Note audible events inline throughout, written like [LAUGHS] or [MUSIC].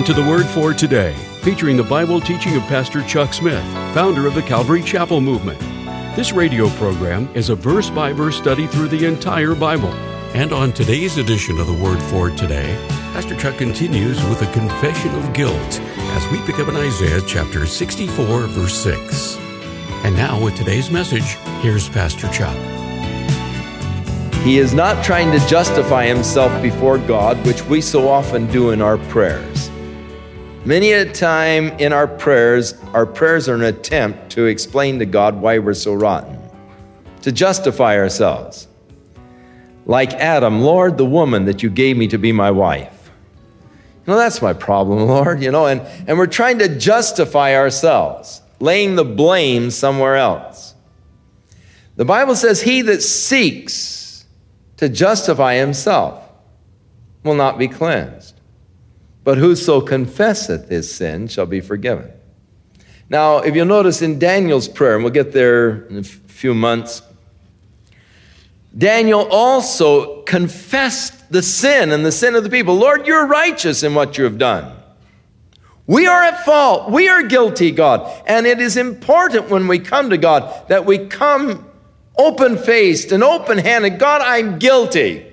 Welcome to the Word for Today, featuring the Bible teaching of Pastor Chuck Smith, founder of the Calvary Chapel Movement. This radio program is a verse by verse study through the entire Bible. And on today's edition of the Word for Today, Pastor Chuck continues with a confession of guilt as we pick up in Isaiah chapter 64, verse 6. And now, with today's message, here's Pastor Chuck. He is not trying to justify himself before God, which we so often do in our prayers. Many a time in our prayers, our prayers are an attempt to explain to God why we're so rotten, to justify ourselves. Like Adam, Lord, the woman that you gave me to be my wife. You know, that's my problem, [LAUGHS] Lord, you know, and, and we're trying to justify ourselves, laying the blame somewhere else. The Bible says, He that seeks to justify himself will not be cleansed. But whoso confesseth his sin shall be forgiven. Now, if you'll notice in Daniel's prayer, and we'll get there in a few months, Daniel also confessed the sin and the sin of the people. Lord, you're righteous in what you have done. We are at fault. We are guilty, God. And it is important when we come to God that we come open faced and open handed, God, I'm guilty.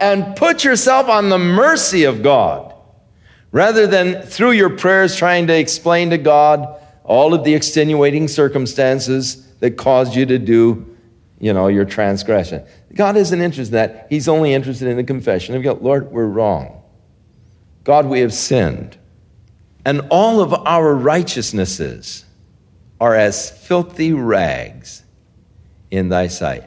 And put yourself on the mercy of God rather than through your prayers trying to explain to God all of the extenuating circumstances that caused you to do, you know, your transgression. God isn't interested in that. He's only interested in the confession of guilt. Lord, we're wrong. God, we have sinned. And all of our righteousnesses are as filthy rags in thy sight.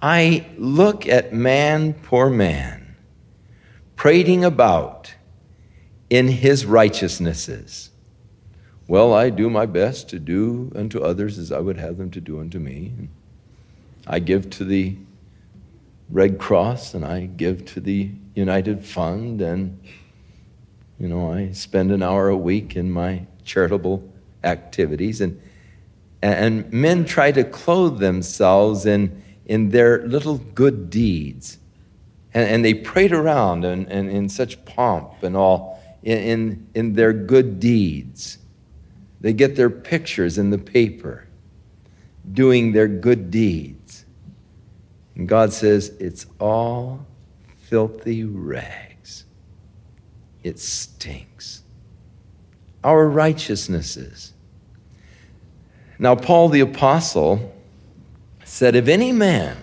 I look at man, poor man, prating about in his righteousnesses. Well, I do my best to do unto others as I would have them to do unto me. I give to the Red Cross and I give to the United Fund, and, you know, I spend an hour a week in my charitable activities. And and men try to clothe themselves in, in their little good deeds. And, and they parade around and, and in such pomp and all in, in, in their good deeds. They get their pictures in the paper doing their good deeds. And God says, it's all filthy rags. It stinks. Our righteousnesses now, Paul the Apostle said, If any man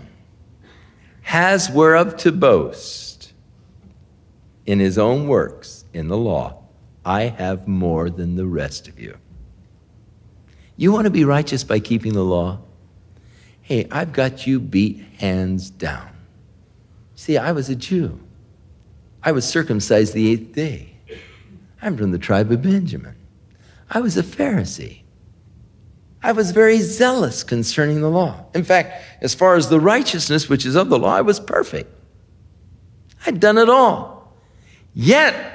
has whereof to boast in his own works in the law, I have more than the rest of you. You want to be righteous by keeping the law? Hey, I've got you beat hands down. See, I was a Jew. I was circumcised the eighth day. I'm from the tribe of Benjamin. I was a Pharisee. I was very zealous concerning the law. In fact, as far as the righteousness which is of the law, I was perfect. I'd done it all. Yet,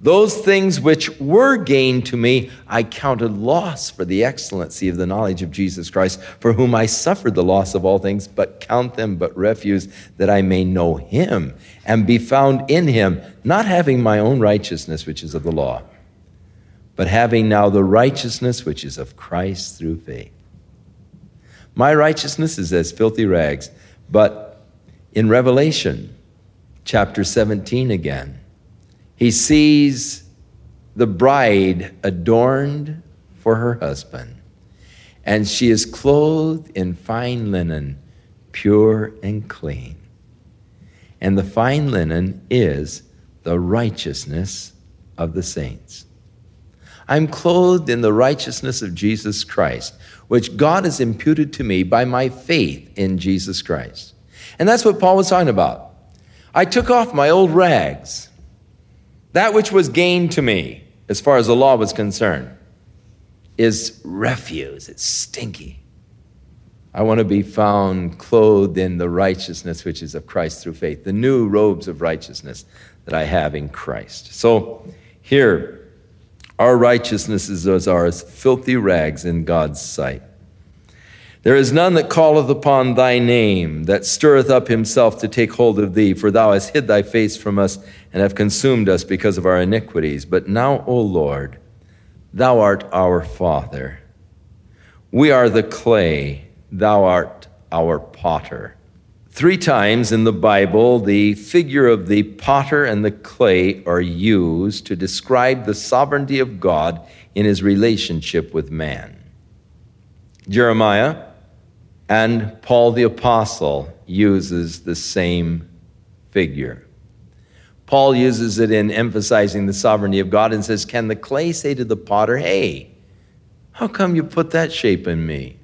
those things which were gained to me, I counted loss for the excellency of the knowledge of Jesus Christ, for whom I suffered the loss of all things, but count them but refuse, that I may know him and be found in him, not having my own righteousness, which is of the law but having now the righteousness which is of Christ through faith. My righteousness is as filthy rags, but in Revelation chapter 17 again, he sees the bride adorned for her husband, and she is clothed in fine linen, pure and clean. And the fine linen is the righteousness of the saints. I'm clothed in the righteousness of Jesus Christ, which God has imputed to me by my faith in Jesus Christ. And that's what Paul was talking about. I took off my old rags, that which was gained to me, as far as the law was concerned, is refuse. It's stinky. I want to be found clothed in the righteousness which is of Christ through faith, the new robes of righteousness that I have in Christ. So here, our righteousnesses are as filthy rags in God's sight. There is none that calleth upon thy name, that stirreth up himself to take hold of thee, for thou hast hid thy face from us and have consumed us because of our iniquities. But now, O Lord, thou art our Father. We are the clay, thou art our potter. Three times in the Bible, the figure of the potter and the clay are used to describe the sovereignty of God in his relationship with man. Jeremiah and Paul the Apostle uses the same figure. Paul uses it in emphasizing the sovereignty of God and says, Can the clay say to the potter, Hey, how come you put that shape in me?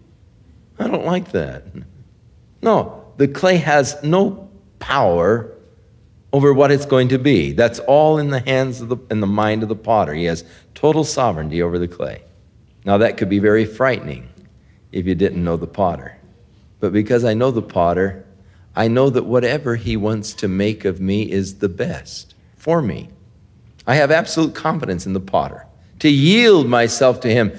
I don't like that. No, the clay has no power over what it's going to be. That's all in the hands of the in the mind of the potter. He has total sovereignty over the clay. Now that could be very frightening if you didn't know the potter. But because I know the potter, I know that whatever he wants to make of me is the best for me. I have absolute confidence in the potter to yield myself to him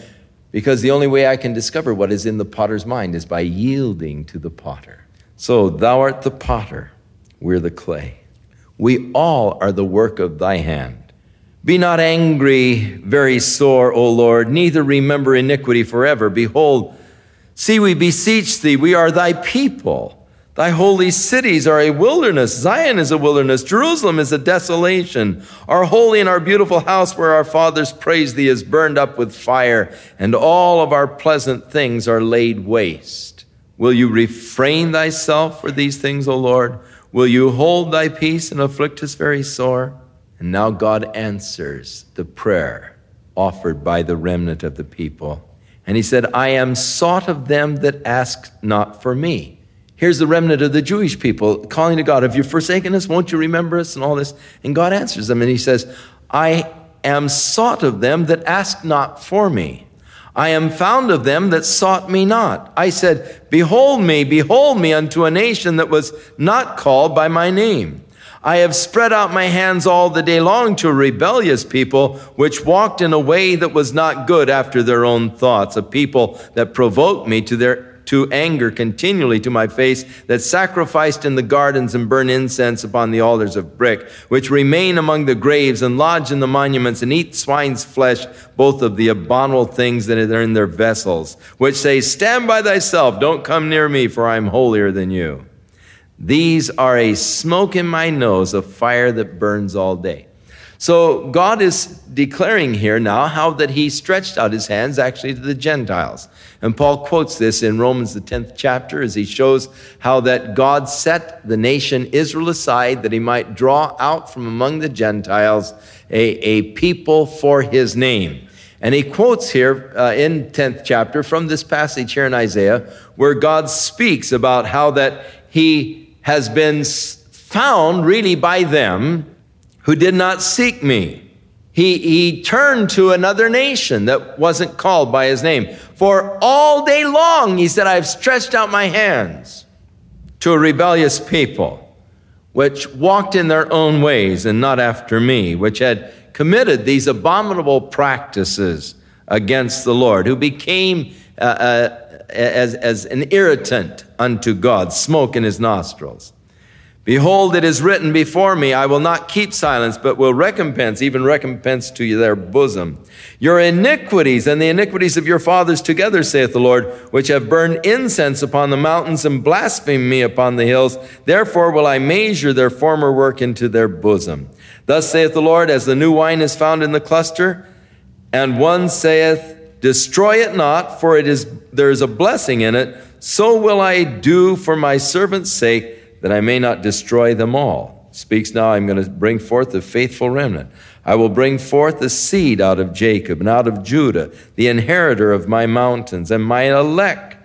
because the only way I can discover what is in the potter's mind is by yielding to the potter. So, thou art the potter, we're the clay. We all are the work of thy hand. Be not angry, very sore, O Lord, neither remember iniquity forever. Behold, See, we beseech thee, we are thy people. Thy holy cities are a wilderness. Zion is a wilderness. Jerusalem is a desolation. Our holy and our beautiful house where our fathers praised thee is burned up with fire, and all of our pleasant things are laid waste. Will you refrain thyself for these things, O Lord? Will you hold thy peace and afflict us very sore? And now God answers the prayer offered by the remnant of the people. And he said, I am sought of them that ask not for me. Here's the remnant of the Jewish people calling to God, Have you forsaken us? Won't you remember us? And all this. And God answers them and he says, I am sought of them that ask not for me. I am found of them that sought me not. I said, Behold me, behold me unto a nation that was not called by my name. I have spread out my hands all the day long to a rebellious people, which walked in a way that was not good after their own thoughts, a people that provoked me to their to anger continually to my face, that sacrificed in the gardens and burn incense upon the altars of brick, which remain among the graves and lodge in the monuments and eat swine's flesh, both of the abominable things that are in their vessels, which say, Stand by thyself, don't come near me, for I am holier than you. These are a smoke in my nose, a fire that burns all day. So God is declaring here now how that he stretched out his hands actually to the Gentiles. And Paul quotes this in Romans the 10th chapter as he shows how that God set the nation Israel aside that he might draw out from among the Gentiles a, a people for his name. And he quotes here uh, in 10th chapter from this passage here in Isaiah where God speaks about how that he has been found really by them who did not seek me. He, he turned to another nation that wasn't called by his name. For all day long, he said, I've stretched out my hands to a rebellious people, which walked in their own ways and not after me, which had committed these abominable practices against the Lord, who became uh, uh, as, as an irritant unto God, smoke in his nostrils. Behold, it is written before me, I will not keep silence, but will recompense, even recompense to their bosom. Your iniquities and the iniquities of your fathers together, saith the Lord, which have burned incense upon the mountains and blasphemed me upon the hills. Therefore will I measure their former work into their bosom. Thus saith the Lord, as the new wine is found in the cluster, and one saith, Destroy it not, for it is there is a blessing in it. So will I do for my servant's sake, that I may not destroy them all. Speaks now, I'm going to bring forth the faithful remnant. I will bring forth the seed out of Jacob and out of Judah, the inheritor of my mountains, and my elect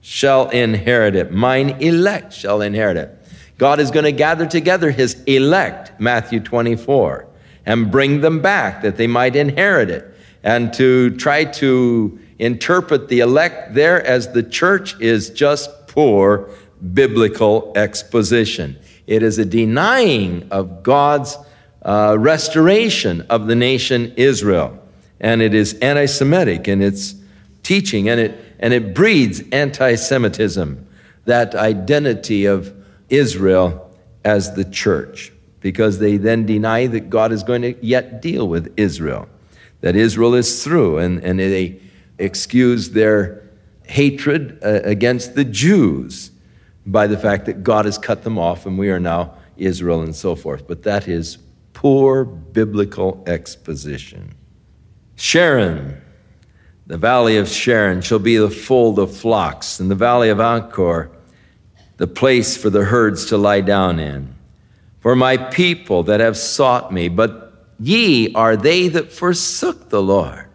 shall inherit it. Mine elect shall inherit it. God is going to gather together his elect, Matthew 24, and bring them back that they might inherit it and to try to interpret the elect there as the church is just poor biblical exposition. It is a denying of God's uh, restoration of the nation Israel. And it is anti Semitic in its teaching. And it, and it breeds anti Semitism, that identity of Israel as the church, because they then deny that God is going to yet deal with Israel, that Israel is through, and, and they excuse their hatred uh, against the Jews by the fact that God has cut them off and we are now Israel and so forth. But that is poor biblical exposition. Sharon, the valley of Sharon, shall be the fold of flocks, and the valley of Achor, the place for the herds to lie down in. For my people that have sought me, but ye are they that forsook the Lord,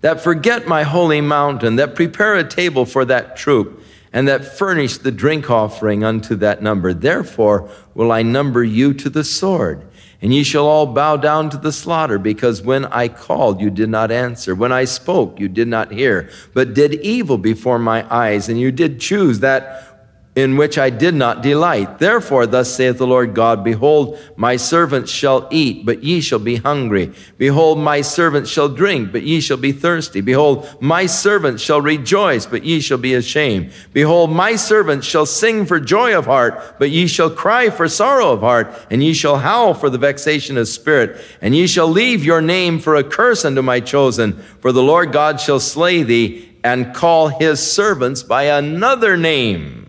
that forget my holy mountain, that prepare a table for that troop and that furnish the drink offering unto that number. Therefore will I number you to the sword, and ye shall all bow down to the slaughter, because when I called, you did not answer. When I spoke, you did not hear, but did evil before my eyes, and you did choose that in which I did not delight. Therefore, thus saith the Lord God, Behold, my servants shall eat, but ye shall be hungry. Behold, my servants shall drink, but ye shall be thirsty. Behold, my servants shall rejoice, but ye shall be ashamed. Behold, my servants shall sing for joy of heart, but ye shall cry for sorrow of heart, and ye shall howl for the vexation of spirit, and ye shall leave your name for a curse unto my chosen, for the Lord God shall slay thee and call his servants by another name.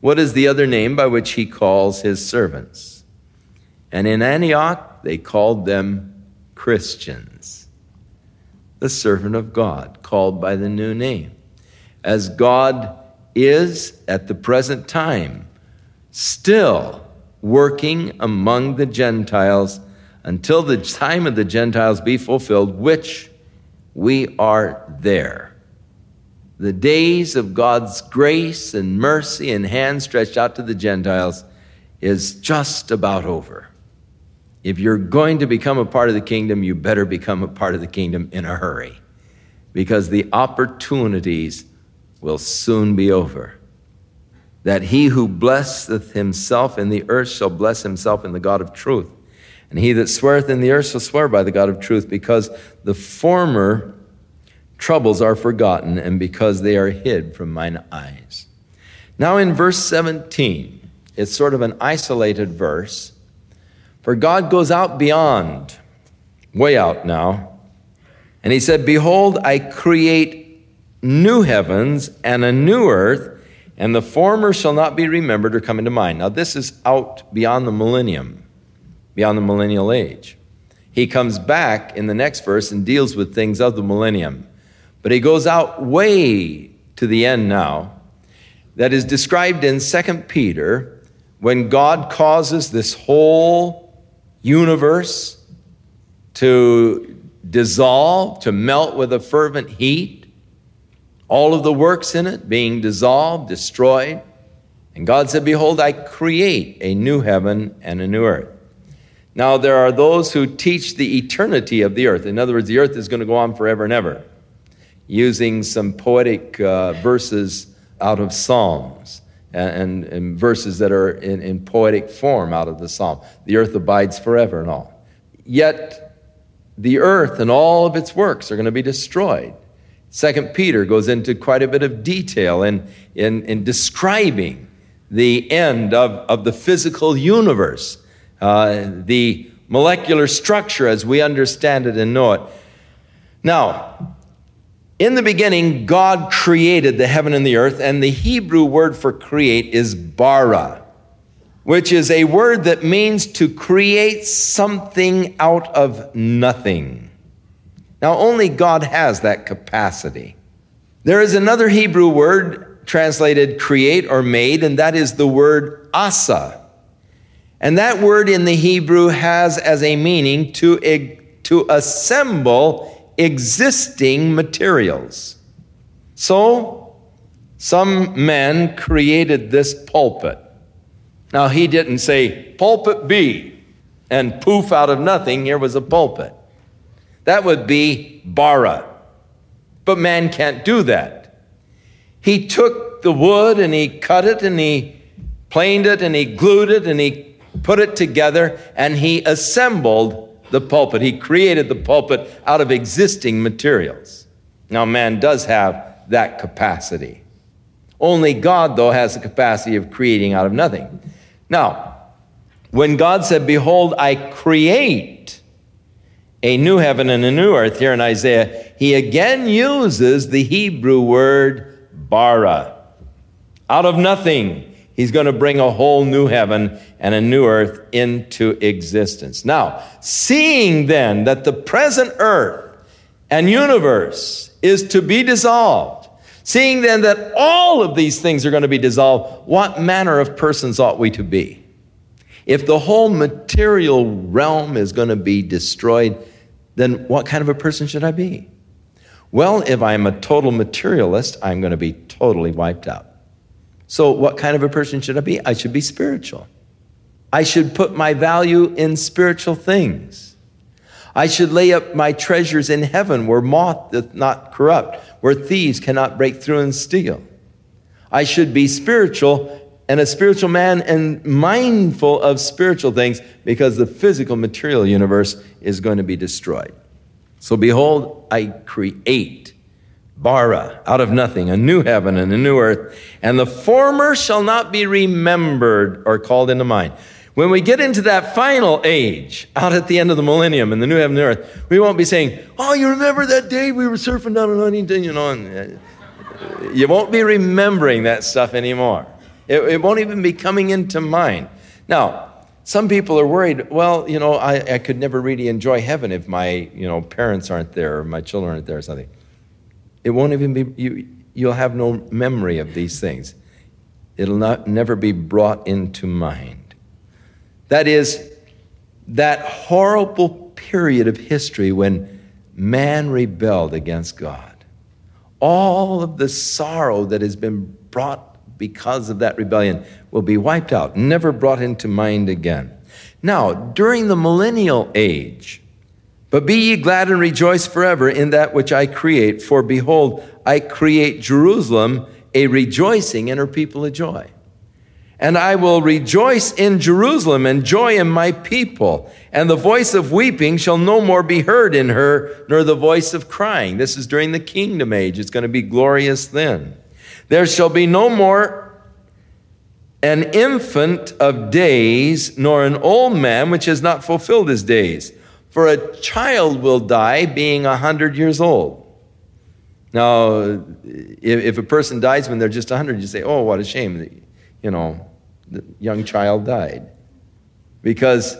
What is the other name by which he calls his servants? And in Antioch, they called them Christians, the servant of God, called by the new name. As God is at the present time still working among the Gentiles until the time of the Gentiles be fulfilled, which we are there the days of God's grace and mercy and hand stretched out to the Gentiles is just about over. If you're going to become a part of the kingdom, you better become a part of the kingdom in a hurry because the opportunities will soon be over. That he who blesseth himself in the earth shall bless himself in the God of truth. And he that sweareth in the earth shall swear by the God of truth, because the former troubles are forgotten, and because they are hid from mine eyes. Now, in verse 17, it's sort of an isolated verse. For God goes out beyond, way out now, and he said, Behold, I create new heavens and a new earth, and the former shall not be remembered or come into mind. Now, this is out beyond the millennium, beyond the millennial age. He comes back in the next verse and deals with things of the millennium. But he goes out way to the end now. That is described in 2 Peter when God causes this whole universe to dissolve, to melt with a fervent heat, all of the works in it being dissolved, destroyed. And God said, Behold, I create a new heaven and a new earth. Now, there are those who teach the eternity of the earth. In other words, the earth is going to go on forever and ever using some poetic uh, verses out of Psalms and, and verses that are in, in poetic form out of the Psalm. The earth abides forever and all. Yet, the earth and all of its works are going to be destroyed. Second Peter goes into quite a bit of detail in, in, in describing the end of, of the physical universe, uh, the molecular structure as we understand it and know it. Now, in the beginning, God created the heaven and the earth, and the Hebrew word for create is bara, which is a word that means to create something out of nothing. Now, only God has that capacity. There is another Hebrew word translated create or made, and that is the word asa. And that word in the Hebrew has as a meaning to, to assemble existing materials. So, some men created this pulpit. Now, he didn't say, pulpit be, and poof, out of nothing, here was a pulpit. That would be bara. But man can't do that. He took the wood and he cut it and he planed it and he glued it and he put it together and he assembled the pulpit. He created the pulpit out of existing materials. Now, man does have that capacity. Only God, though, has the capacity of creating out of nothing. Now, when God said, Behold, I create a new heaven and a new earth here in Isaiah, he again uses the Hebrew word bara. Out of nothing, he's going to bring a whole new heaven and a new earth into existence. Now, seeing then that the present earth and universe is to be dissolved, seeing then that all of these things are going to be dissolved, what manner of persons ought we to be? If the whole material realm is going to be destroyed, then what kind of a person should I be? Well, if I'm a total materialist, I'm going to be totally wiped out. So, what kind of a person should I be? I should be spiritual. I should put my value in spiritual things. I should lay up my treasures in heaven where moth doth not corrupt, where thieves cannot break through and steal. I should be spiritual and a spiritual man and mindful of spiritual things because the physical material universe is going to be destroyed. So behold, I create bara out of nothing, a new heaven and a new earth, and the former shall not be remembered or called into mind. When we get into that final age, out at the end of the millennium in the new heaven and earth, we won't be saying, Oh, you remember that day we were surfing down in Huntington, you know, and uh, you won't be remembering that stuff anymore. It, it won't even be coming into mind. Now, some people are worried, well, you know, I, I could never really enjoy heaven if my, you know, parents aren't there or my children aren't there or something. It won't even be, you, you'll have no memory of these things. It'll not, never be brought into mind. That is, that horrible period of history when man rebelled against God. All of the sorrow that has been brought because of that rebellion will be wiped out, never brought into mind again. Now, during the millennial age, but be ye glad and rejoice forever in that which I create, for behold, I create Jerusalem a rejoicing and her people a joy. And I will rejoice in Jerusalem and joy in my people. And the voice of weeping shall no more be heard in her, nor the voice of crying. This is during the kingdom age. It's going to be glorious then. There shall be no more an infant of days, nor an old man which has not fulfilled his days. For a child will die being a hundred years old. Now, if, a person dies when they're just a hundred, you say, "Oh, what a shame!" You know, the young child died, because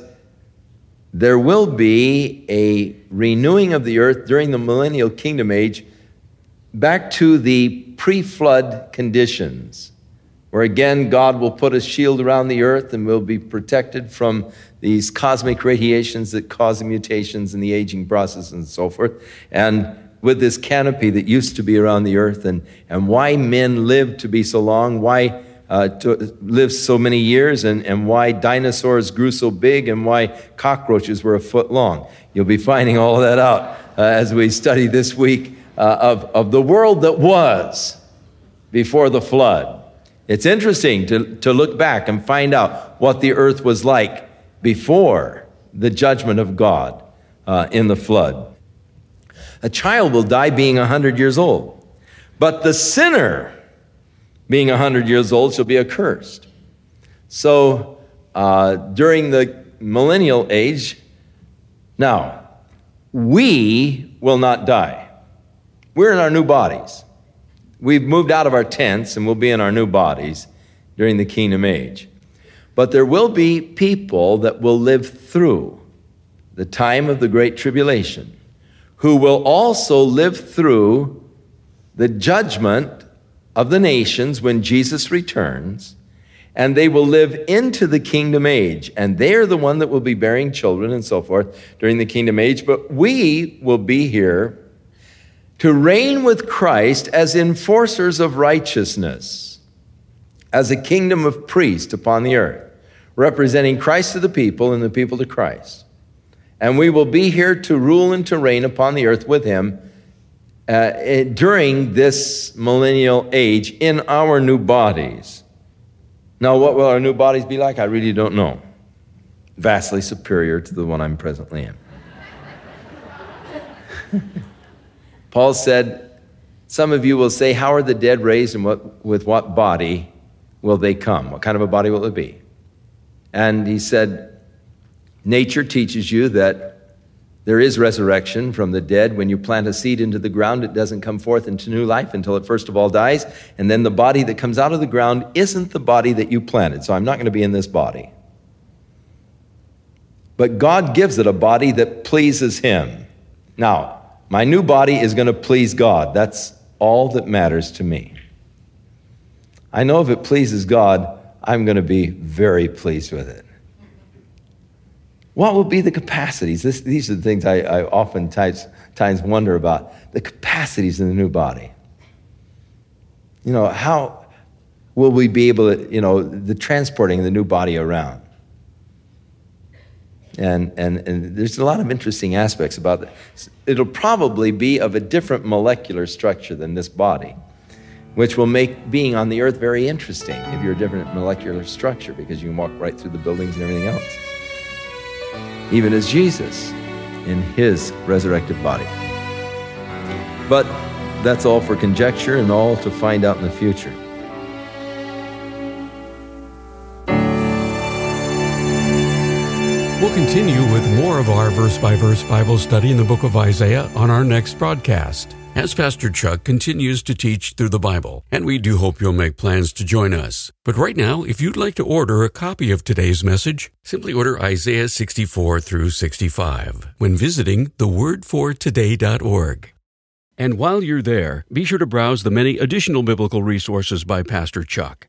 there will be a renewing of the earth during the millennial kingdom age, back to the pre-flood conditions where again God will put a shield around the earth and we'll be protected from these cosmic radiations that cause mutations in the aging process and so forth. And with this canopy that used to be around the earth and, and why men lived to be so long, why uh, to live so many years, and, and why dinosaurs grew so big, and why cockroaches were a foot long. You'll be finding all that out uh, as we study this week uh, of, of the world that was before the flood. It's interesting to, to look back and find out what the earth was like before the judgment of God uh, in the flood. A child will die being 100 years old, but the sinner being 100 years old shall be accursed. So uh, during the millennial age, now, we will not die. We're in our new bodies. We've moved out of our tents and we'll be in our new bodies during the kingdom age. But there will be people that will live through the time of the Great Tribulation who will also live through the judgment of the nations when Jesus returns, and they will live into the kingdom age. And they are the one that will be bearing children and so forth during the kingdom age. But we will be here to reign with Christ as enforcers of righteousness, as a kingdom of priests upon the earth, representing Christ to the people and the people to Christ. And we will be here to rule and to reign upon the earth with him uh, eh, during this millennial age in our new bodies. Now, what will our new bodies be like? I really don't know. Vastly superior to the one I'm presently in. [LAUGHS] Paul said, Some of you will say, How are the dead raised and what, with what body will they come? What kind of a body will it be? And he said, Nature teaches you that there is resurrection from the dead. When you plant a seed into the ground, it doesn't come forth into new life until it first of all dies. And then the body that comes out of the ground isn't the body that you planted. So I'm not going to be in this body. But God gives it a body that pleases Him. Now, my new body is going to please God. That's all that matters to me. I know if it pleases God, I'm going to be very pleased with it. What will be the capacities? This, these are the things I, I oftentimes times wonder about the capacities in the new body. You know, how will we be able to, you know, the transporting the new body around? And, and, and there's a lot of interesting aspects about it. It'll probably be of a different molecular structure than this body, which will make being on the earth very interesting if you're a different molecular structure because you can walk right through the buildings and everything else even as Jesus in his resurrected body. But that's all for conjecture and all to find out in the future. We'll continue with more of our verse by verse Bible study in the book of Isaiah on our next broadcast as Pastor Chuck continues to teach through the Bible, and we do hope you'll make plans to join us. But right now, if you'd like to order a copy of today's message, simply order Isaiah 64 through 65 when visiting thewordfortoday.org. And while you're there, be sure to browse the many additional biblical resources by Pastor Chuck.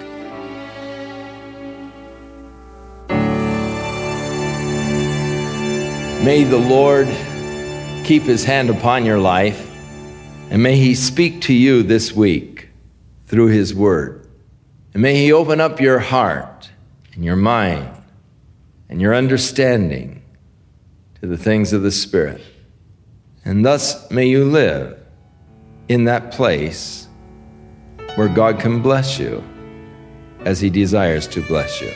May the Lord keep his hand upon your life, and may he speak to you this week through his word. And may he open up your heart and your mind and your understanding to the things of the Spirit. And thus may you live in that place where God can bless you as he desires to bless you.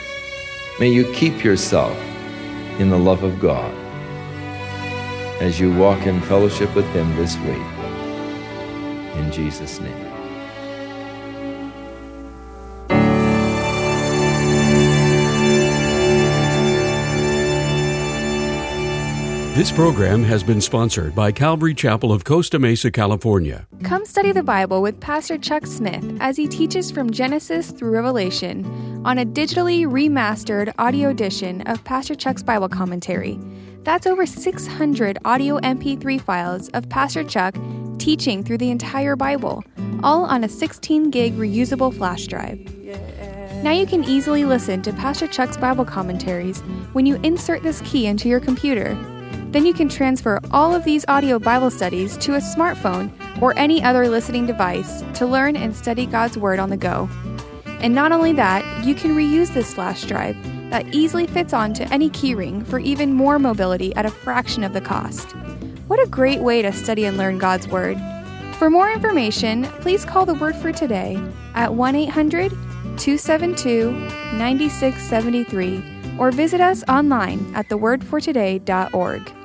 May you keep yourself in the love of God as you walk in fellowship with Him this week. In Jesus' name. This program has been sponsored by Calvary Chapel of Costa Mesa, California. Come study the Bible with Pastor Chuck Smith as he teaches from Genesis through Revelation on a digitally remastered audio edition of Pastor Chuck's Bible commentary. That's over 600 audio MP3 files of Pastor Chuck teaching through the entire Bible, all on a 16 gig reusable flash drive. Now you can easily listen to Pastor Chuck's Bible commentaries when you insert this key into your computer. Then you can transfer all of these audio Bible studies to a smartphone or any other listening device to learn and study God's Word on the go. And not only that, you can reuse this flash drive that easily fits onto any keyring for even more mobility at a fraction of the cost. What a great way to study and learn God's Word! For more information, please call the Word for Today at 1 800 272 9673 or visit us online at thewordfortoday.org.